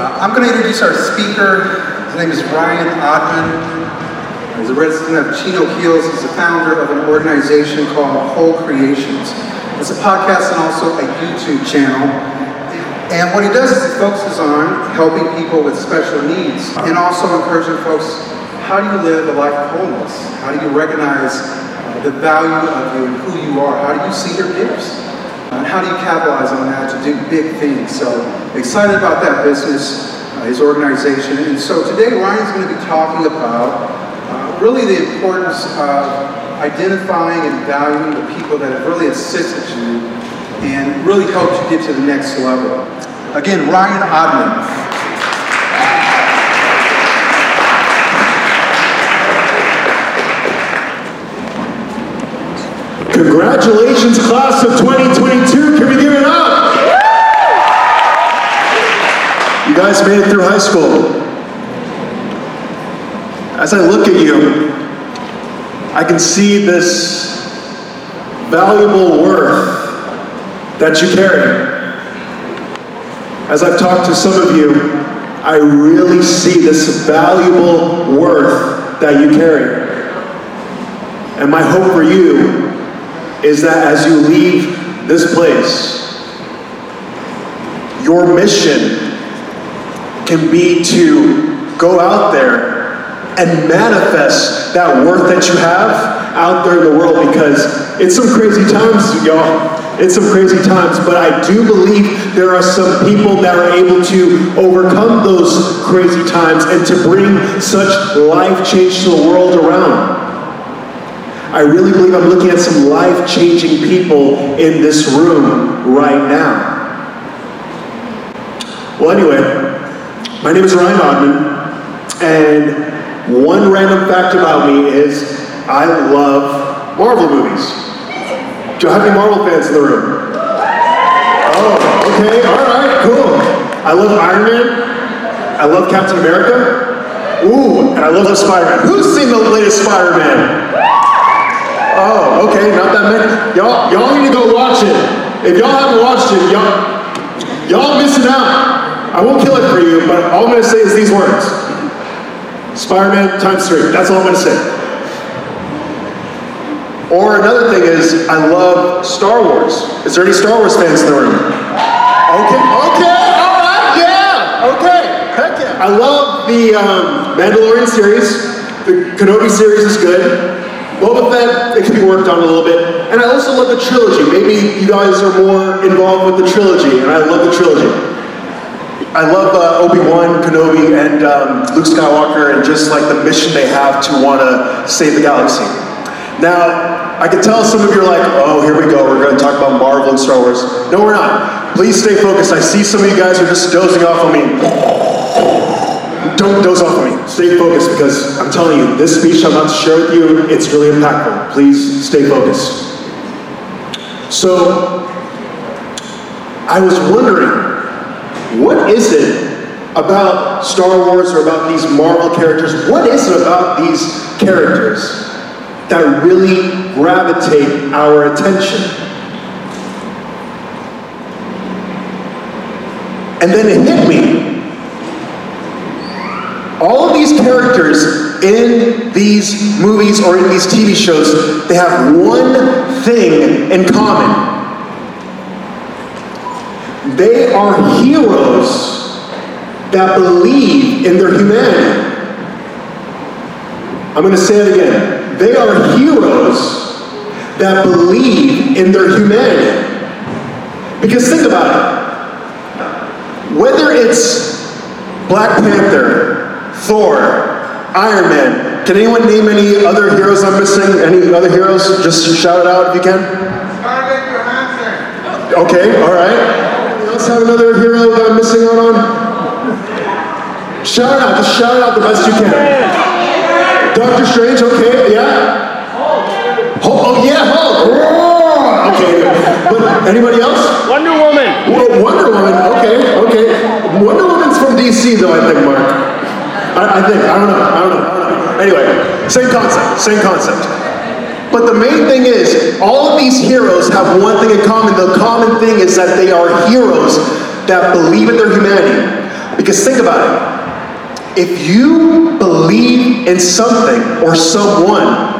Uh, I'm going to introduce our speaker. His name is Ryan Oddman. He's a resident of Chino Hills. He's the founder of an organization called Whole Creations. It's a podcast and also a YouTube channel. And what he does is he focuses on helping people with special needs and also encouraging folks how do you live a life of wholeness? How do you recognize the value of you and who you are? How do you see your gifts? And how do you capitalize on that to do big things? So excited about that business, uh, his organization. And so today Ryan's going to be talking about uh, really the importance of identifying and valuing the people that have really assisted you and really helped you get to the next level. Again, Ryan Oddman. Congratulations, class of 2022. Can we give it up? You guys made it through high school. As I look at you, I can see this valuable worth that you carry. As I've talked to some of you, I really see this valuable worth that you carry. And my hope for you is that as you leave this place, your mission can be to go out there and manifest that worth that you have out there in the world because it's some crazy times, y'all. It's some crazy times, but I do believe there are some people that are able to overcome those crazy times and to bring such life change to the world around. I really believe I'm looking at some life changing people in this room right now. Well, anyway, my name is Ryan Oddman, and one random fact about me is I love Marvel movies. Do I have any Marvel fans in the room? Oh, okay, all right, cool. I love Iron Man. I love Captain America. Ooh, and I love Spider-Man. Who's seen the latest Spider-Man? Okay, not that many. Y'all, y'all need to go watch it. If y'all haven't watched it, y'all, y'all missing out. I won't kill it for you, but all I'm gonna say is these words. Spider-Man times three. That's all I'm gonna say. Or another thing is, I love Star Wars. Is there any Star Wars fans in the room? Okay, okay, all right, yeah, okay, heck yeah. I love the um, Mandalorian series. The Kenobi series is good. Boba Fett, it can be worked on a little bit. And I also love the trilogy. Maybe you guys are more involved with the trilogy, and I love the trilogy. I love uh, Obi-Wan, Kenobi, and um, Luke Skywalker, and just like the mission they have to want to save the galaxy. Now, I can tell some of you are like, oh, here we go, we're going to talk about Marvel and Star Wars. No, we're not. Please stay focused. I see some of you guys are just dozing off on me. Don't doze off on me. Stay focused because I'm telling you, this speech I'm about to share with you, it's really impactful. Please stay focused. So, I was wondering, what is it about Star Wars or about these Marvel characters? What is it about these characters that really gravitate our attention? And then it hit me. All of these characters in these movies or in these TV shows, they have one thing in common. They are heroes that believe in their humanity. I'm going to say it again. They are heroes that believe in their humanity. Because think about it. Whether it's Black Panther, Thor, Iron Man, can anyone name any other heroes I'm missing? Any other heroes? Just shout it out if you can. Scarlett Johansson. Okay, all right. Anyone else have another hero that I'm missing out on? Shout it out, just shout it out the best you can. Doctor Strange, okay, yeah. Hulk, oh yeah, Hulk. Okay, but anybody else? Wonder Woman. Well, Wonder Woman, okay, okay. Wonder Woman's from DC though, I think, Mark. I, I think, I don't know, I don't know, I don't know. Anyway, same concept, same concept. But the main thing is, all of these heroes have one thing in common. The common thing is that they are heroes that believe in their humanity. Because think about it. If you believe in something or someone,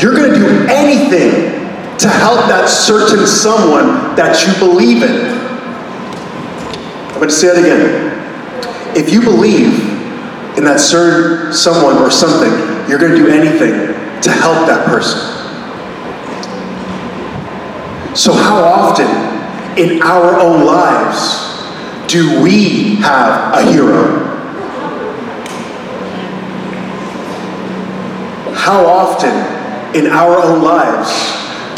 you're going to do anything to help that certain someone that you believe in. I'm going to say it again. If you believe in that certain someone or something, you're going to do anything to help that person. So, how often in our own lives do we have a hero? How often in our own lives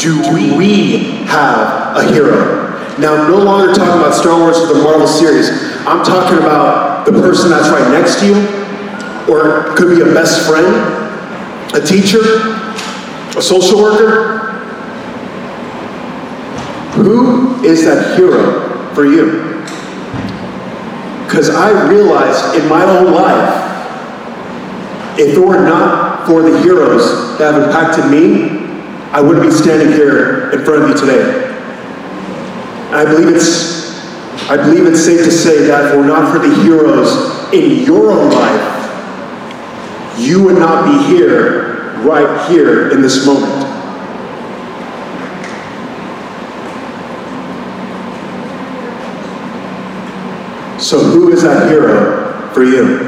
do we have a hero? Now, I'm no longer talking about Star Wars or the Marvel series. I'm talking about the person that's right next to you, or could be a best friend, a teacher, a social worker. Who is that hero for you? Because I realized in my own life, if it were not for the heroes that have impacted me, I wouldn't be standing here in front of you today. I believe it's I believe it's safe to say that if it were not for the heroes in your own life, you would not be here, right here in this moment. So, who is that hero for you?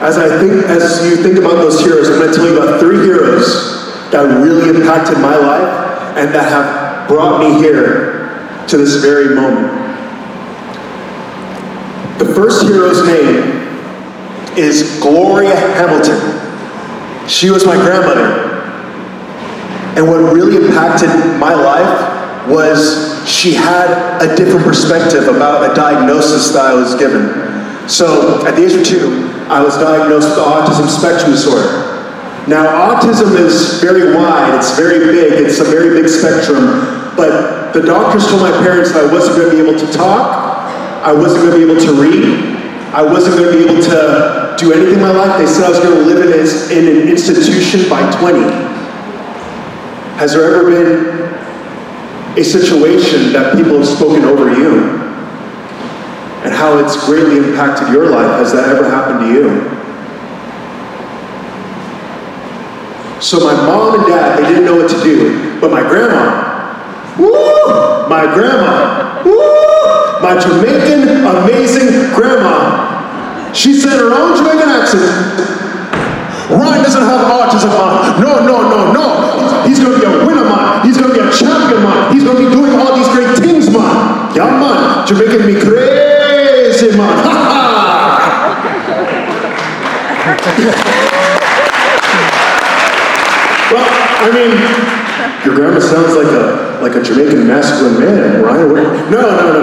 As I think, as you think about those heroes, I'm going to tell you about three heroes that really impacted my life and that have brought me here to this very moment. The first hero's name is Gloria Hamilton. She was my grandmother. And what really impacted my life was she had a different perspective about a diagnosis that I was given. So at the age of two, I was diagnosed with autism spectrum disorder. Now, autism is very wide, it's very big, it's a very big spectrum, but the doctors told my parents that I wasn't going to be able to talk, I wasn't going to be able to read, I wasn't going to be able to do anything in my life. They said I was going to live in, in an institution by 20. Has there ever been a situation that people have spoken over you and how it's greatly impacted your life. Has that ever happened to you? So my mom and dad, they didn't know what to do, but my grandma, woo, my grandma, woo, my Jamaican amazing grandma, she said her own Jamaican accent. Ryan doesn't have autism, man. No, no, no, no. He's gonna be a winner, man. He's gonna be a champion, man. He's gonna be doing all these great things, man. Yeah, man. Jamaican me crazy, man. well, I mean, your grandma sounds like a like a Jamaican masculine man, right? No, no, no,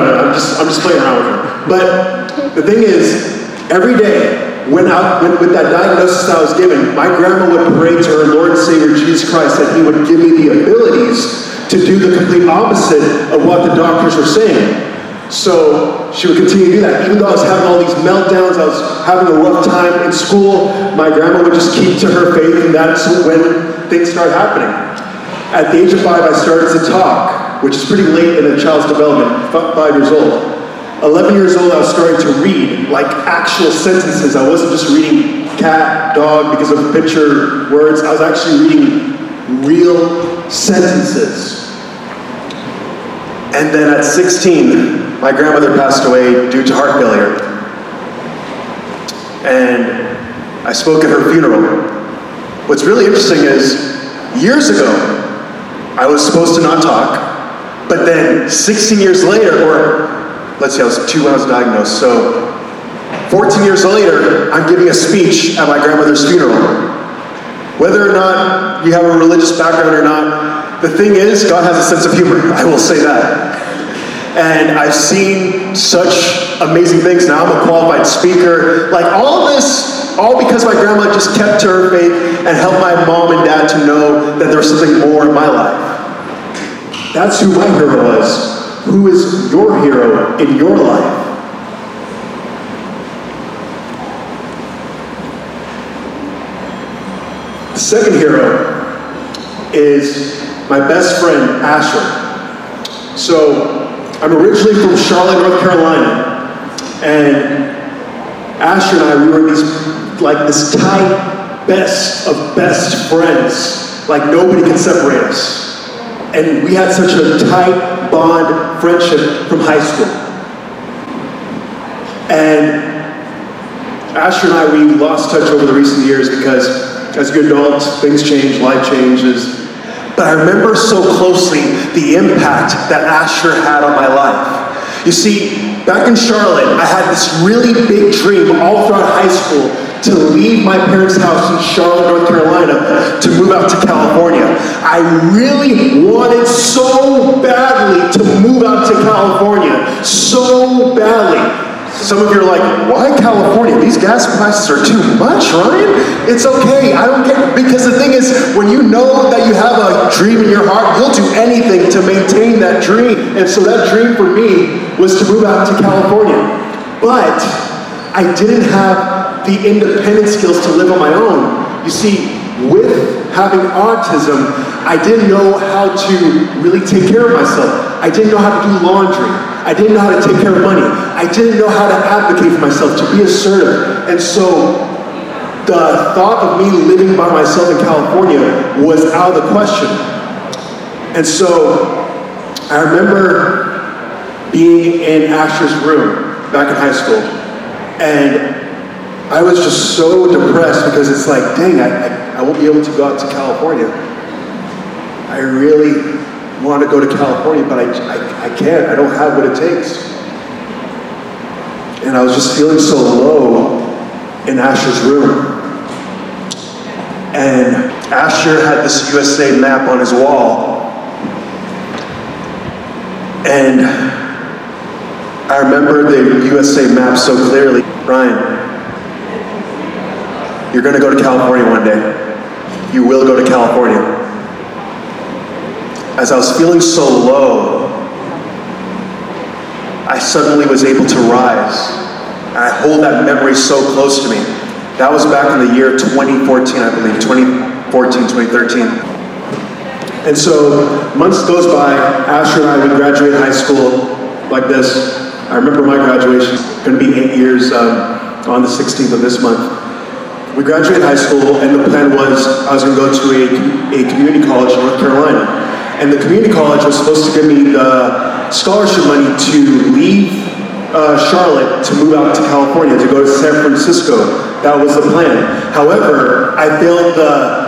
I'm just playing around with her. But the thing is, every day when I, when, with that diagnosis I was given, my grandma would pray to her Lord and Savior Jesus Christ that He would give me the abilities to do the complete opposite of what the doctors were saying. So she would continue to do that. Even though I was having all these meltdowns, I was having a rough time in school, my grandma would just keep to her faith, and that's when things started happening. At the age of five, I started to talk, which is pretty late in a child's development, five years old. 11 years old, I was starting to read like actual sentences. I wasn't just reading cat, dog because of picture words. I was actually reading real sentences. And then at 16, my grandmother passed away due to heart failure. And I spoke at her funeral. What's really interesting is, years ago, I was supposed to not talk, but then 16 years later, or let's see, I was two when I was diagnosed. So 14 years later, I'm giving a speech at my grandmother's funeral. Whether or not you have a religious background or not, the thing is, God has a sense of humor. I will say that. And I've seen such amazing things. Now I'm a qualified speaker. Like all this, all because my grandma just kept to her faith and helped my mom and dad to know that there was something more in my life. That's who my hero was. Who is your hero in your life? The second hero is my best friend, Asher. So, I'm originally from Charlotte, North Carolina, and Asher and I, we were these like this tight, best of best friends. Like nobody could separate us, and we had such a tight bond friendship from high school. And Asher and I, we lost touch over the recent years because as good adults, things change, life changes. But I remember so closely the impact that Asher had on my life. You see, back in Charlotte, I had this really big dream all throughout high school to leave my parents' house in Charlotte, North Carolina, to move out to California. I really wanted so badly to move out to California, so badly. Some of you are like, why California? These gas prices are too much, Ryan. It's okay. I don't care. because the thing is, when you know that you have a dream in your heart, you'll do anything to maintain that dream. And so that dream for me was to move out to California. But I didn't have the independent skills to live on my own. You see, with having autism, I didn't know how to really take care of myself. I didn't know how to do laundry. I didn't know how to take care of money. I didn't know how to advocate for myself, to be assertive. And so the thought of me living by myself in California was out of the question. And so I remember being in Asher's room back in high school, and I was just so depressed because it's like, dang, I, I, I won't be able to go out to California. I really want to go to California, but I, I, I can't. I don't have what it takes. And I was just feeling so low in Asher's room. And Asher had this USA map on his wall. And I remember the USA map so clearly. Ryan, you're going to go to California one day. You will go to California as I was feeling so low, I suddenly was able to rise. And I hold that memory so close to me. That was back in the year 2014, I believe, 2014, 2013. And so months goes by, Asher and I would graduate high school like this. I remember my graduation, it's to be eight years um, on the 16th of this month. We graduated high school, and the plan was I was going to go to a, a community college in North Carolina. And the community college was supposed to give me the scholarship money to leave uh, Charlotte to move out to California to go to San Francisco. That was the plan. However, I failed the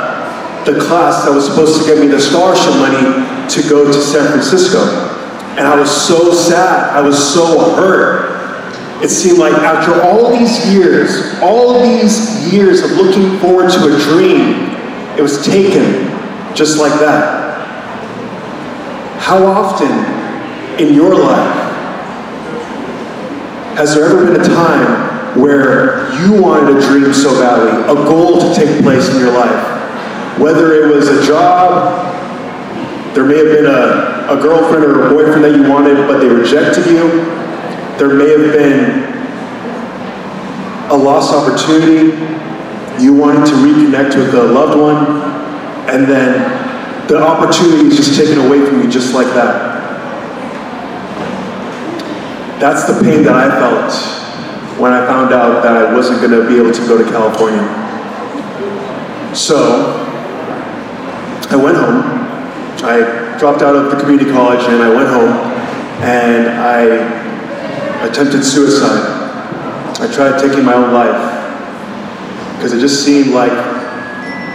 the class that was supposed to give me the scholarship money to go to San Francisco. And I was so sad. I was so hurt. It seemed like after all these years, all these years of looking forward to a dream, it was taken just like that. How often in your life has there ever been a time where you wanted a dream so badly, a goal to take place in your life? Whether it was a job, there may have been a, a girlfriend or a boyfriend that you wanted, but they rejected you. There may have been a lost opportunity. You wanted to reconnect with a loved one, and then the opportunity is just taken away from you just like that. That's the pain that I felt when I found out that I wasn't going to be able to go to California. So I went home. I dropped out of the community college and I went home and I attempted suicide. I tried taking my own life because it just seemed like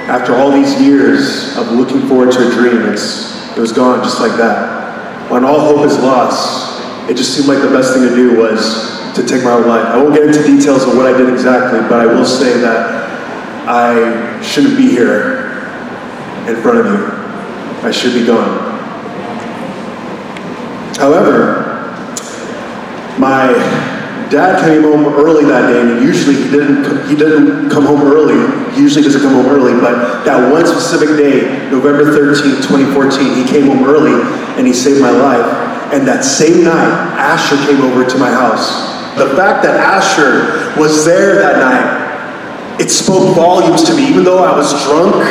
after all these years of looking forward to a dream, it was gone just like that. When all hope is lost, it just seemed like the best thing to do was to take my own life. I won't get into details of what I did exactly, but I will say that I shouldn't be here in front of you. I should be gone. However, my Dad came home early that day, and usually he didn't he didn't come home early. He usually doesn't come home early, but that one specific day, November 13, 2014, he came home early and he saved my life. And that same night, Asher came over to my house. The fact that Asher was there that night, it spoke volumes to me. Even though I was drunk,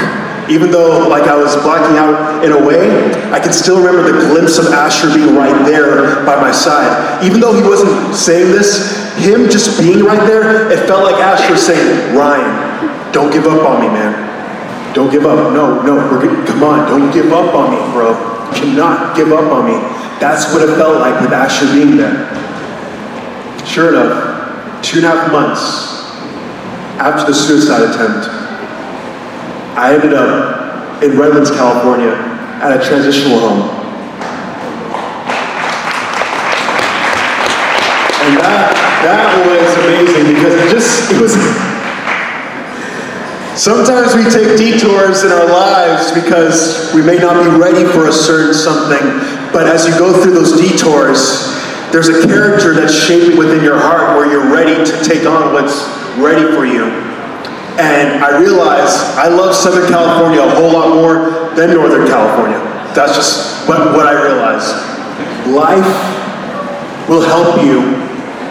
Even though like I was blacking out in a way, I can still remember the glimpse of Asher being right there by my side. Even though he wasn't saying this, him just being right there, it felt like Asher saying, Ryan, don't give up on me, man. Don't give up. No, no, we're good. Come on, don't give up on me, bro. Cannot give up on me. That's what it felt like with Asher being there. Sure enough, two and a half months after the suicide attempt, I ended up in Redlands, California at a transitional home. And that, that was amazing because it just, it was, Sometimes we take detours in our lives because we may not be ready for a certain something, but as you go through those detours, there's a character that's shaping within your heart where you're ready to take on what's ready for you. And I realize I love Southern California a whole lot more than Northern California. That's just what, what I realized. Life will help you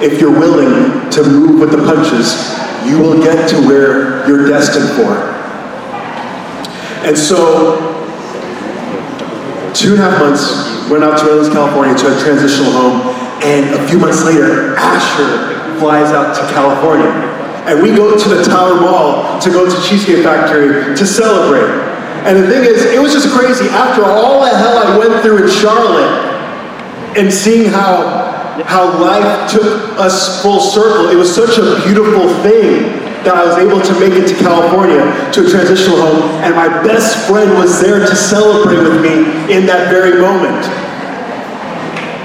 if you're willing to move with the punches you will get to where you're destined for. And so, two and a half months, went out to Redlands, California to a transitional home, and a few months later, Asher flies out to California. And we go to the Tower Mall to go to Cheesecake Factory to celebrate. And the thing is, it was just crazy. After all the hell I went through in Charlotte, and seeing how how life took us full circle. It was such a beautiful thing that I was able to make it to California to a transitional home, and my best friend was there to celebrate with me in that very moment.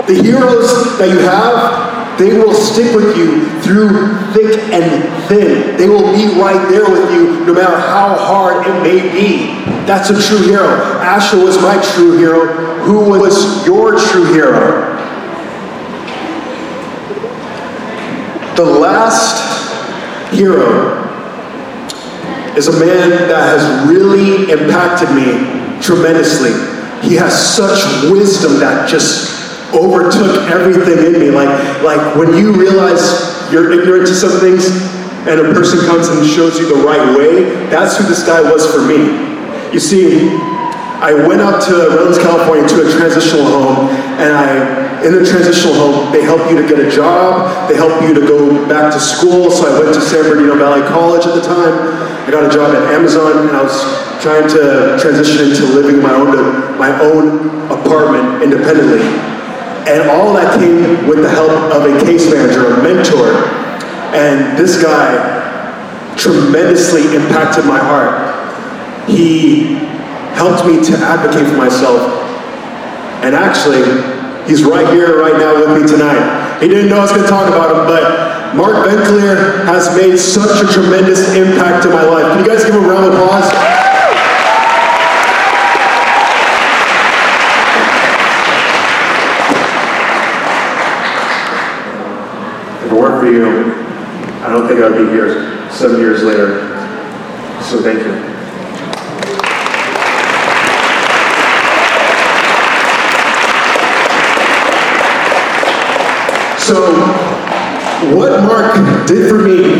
The heroes that you have, they will stick with you through thick and thin. They will be right there with you no matter how hard it may be. That's a true hero. Asher was my true hero. Who was your true hero? The last hero is a man that has really impacted me tremendously. He has such wisdom that just overtook everything in me. Like, like when you realize you're ignorant to some things and a person comes and shows you the right way, that's who this guy was for me. You see, I went out to Redlands, California to a transitional home and I in the transitional home, they help you to get a job, they help you to go back to school. So I went to San Bernardino Valley College at the time. I got a job at Amazon, and I was trying to transition into living my own my own apartment independently. And all that came with the help of a case manager, a mentor. And this guy tremendously impacted my heart. He helped me to advocate for myself. And actually, He's right here, right now with me tonight. He didn't know I was going to talk about him, but Mark Benclear has made such a tremendous impact in my life. Can you guys give him a round of applause? If it weren't for you, I don't think I'd be here seven years later. So thank you. So, what Mark did for me,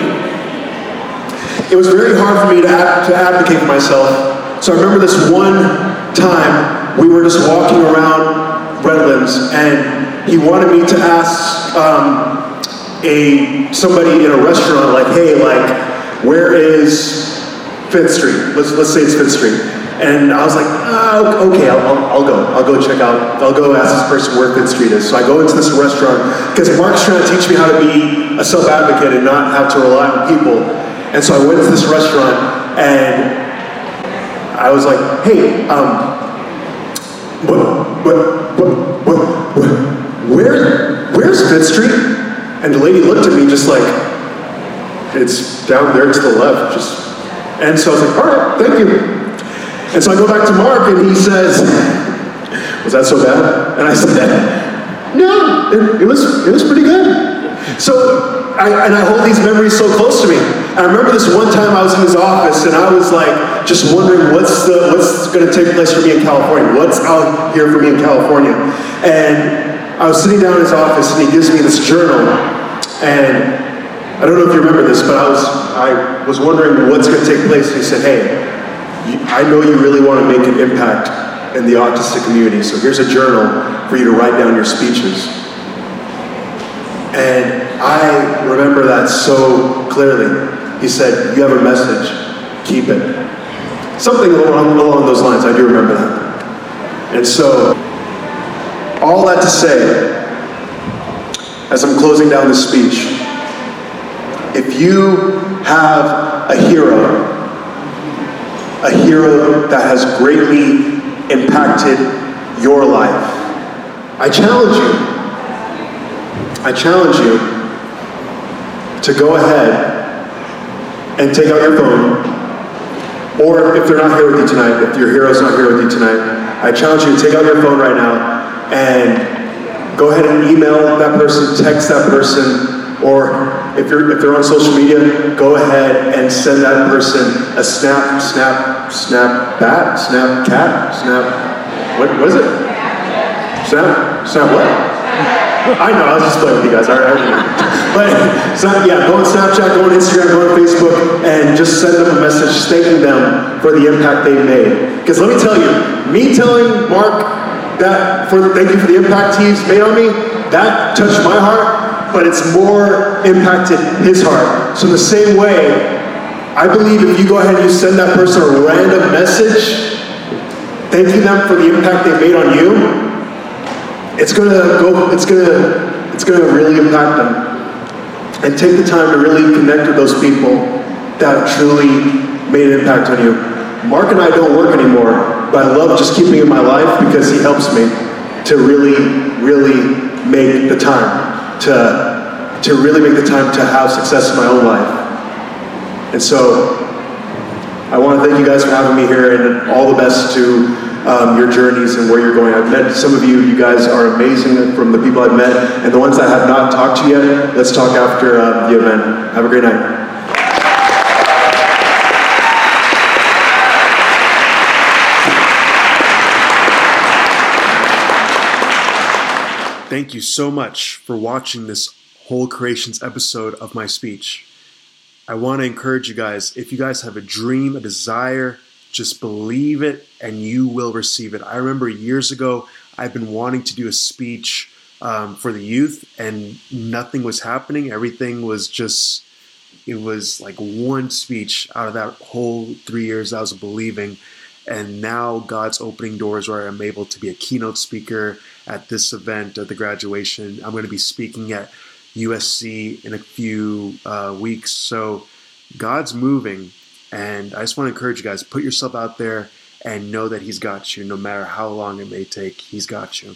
it was very hard for me to, ad- to advocate for myself. So I remember this one time we were just walking around Redlands, and he wanted me to ask um, a somebody in a restaurant, like, "Hey, like, where is Fifth Street? Let's let's say it's Fifth Street." And I was like, oh, okay, I'll, I'll, I'll, go. I'll go check out, I'll go ask this person where Fifth Street is. So I go into this restaurant because Mark's trying to teach me how to be a self advocate and not have to rely on people. And so I went to this restaurant and I was like, hey, um, what, what, what, what, where, where's Fifth Street? And the lady looked at me just like, it's down there to the left, just, and so I was like, all right, thank you. And so I go back to Mark and he says, Was that so bad? And I said, No, it, it was, it was pretty good. So, I, and I hold these memories so close to me. I remember this one time I was in his office and I was like, just wondering what's the what's going to take place for me in California? What's out here for me in California? And I was sitting down in his office and he gives me this journal. And I don't know if you remember this, but I was I was wondering what's going to take place. He said, "Hey, I know you really want to make an impact in the autistic community, so here's a journal for you to write down your speeches. And I remember that so clearly. He said, You have a message, keep it. Something along, along those lines, I do remember that. And so, all that to say, as I'm closing down this speech, if you have a hero, a hero that has greatly impacted your life, I challenge you. I challenge you to go ahead and take out your phone, or if they're not here with you tonight, if your hero's not here with you tonight, I challenge you to take out your phone right now and go ahead and email that person, text that person, or if you're if they're on social media, go ahead and send that person a snap, snap, snap bat, snap cat, snap. What was it? Snap, snap what? I know, I was just playing with you guys. All right, but so, yeah, go on Snapchat, go on Instagram, go on Facebook, and just send them a message thanking them for the impact they've made. Because let me tell you, me telling Mark that for thank you for the impact he's made on me, that touched my heart, but it's more impacted his heart. So the same way, I believe if you go ahead and you send that person a random message, thanking them for the impact they made on you, it's gonna go, it's gonna, it's gonna really impact them. And take the time to really connect with those people that truly made an impact on you. Mark and I don't work anymore, but I love just keeping him in my life because he helps me to really, really make the time to, to really make the time to have success in my own life. And so I want to thank you guys for having me here and all the best to um, your journeys and where you're going. I've met some of you. You guys are amazing from the people I've met. And the ones that have not talked to yet, let's talk after uh, the event. Have a great night. Thank you so much for watching this whole creations episode of my speech. I want to encourage you guys if you guys have a dream, a desire, just believe it and you will receive it. I remember years ago, I've been wanting to do a speech um, for the youth and nothing was happening. Everything was just, it was like one speech out of that whole three years I was believing. And now God's opening doors where I'm able to be a keynote speaker at this event at the graduation. I'm going to be speaking at USC in a few uh, weeks. So God's moving and I just want to encourage you guys put yourself out there and know that He's got you no matter how long it may take. He's got you.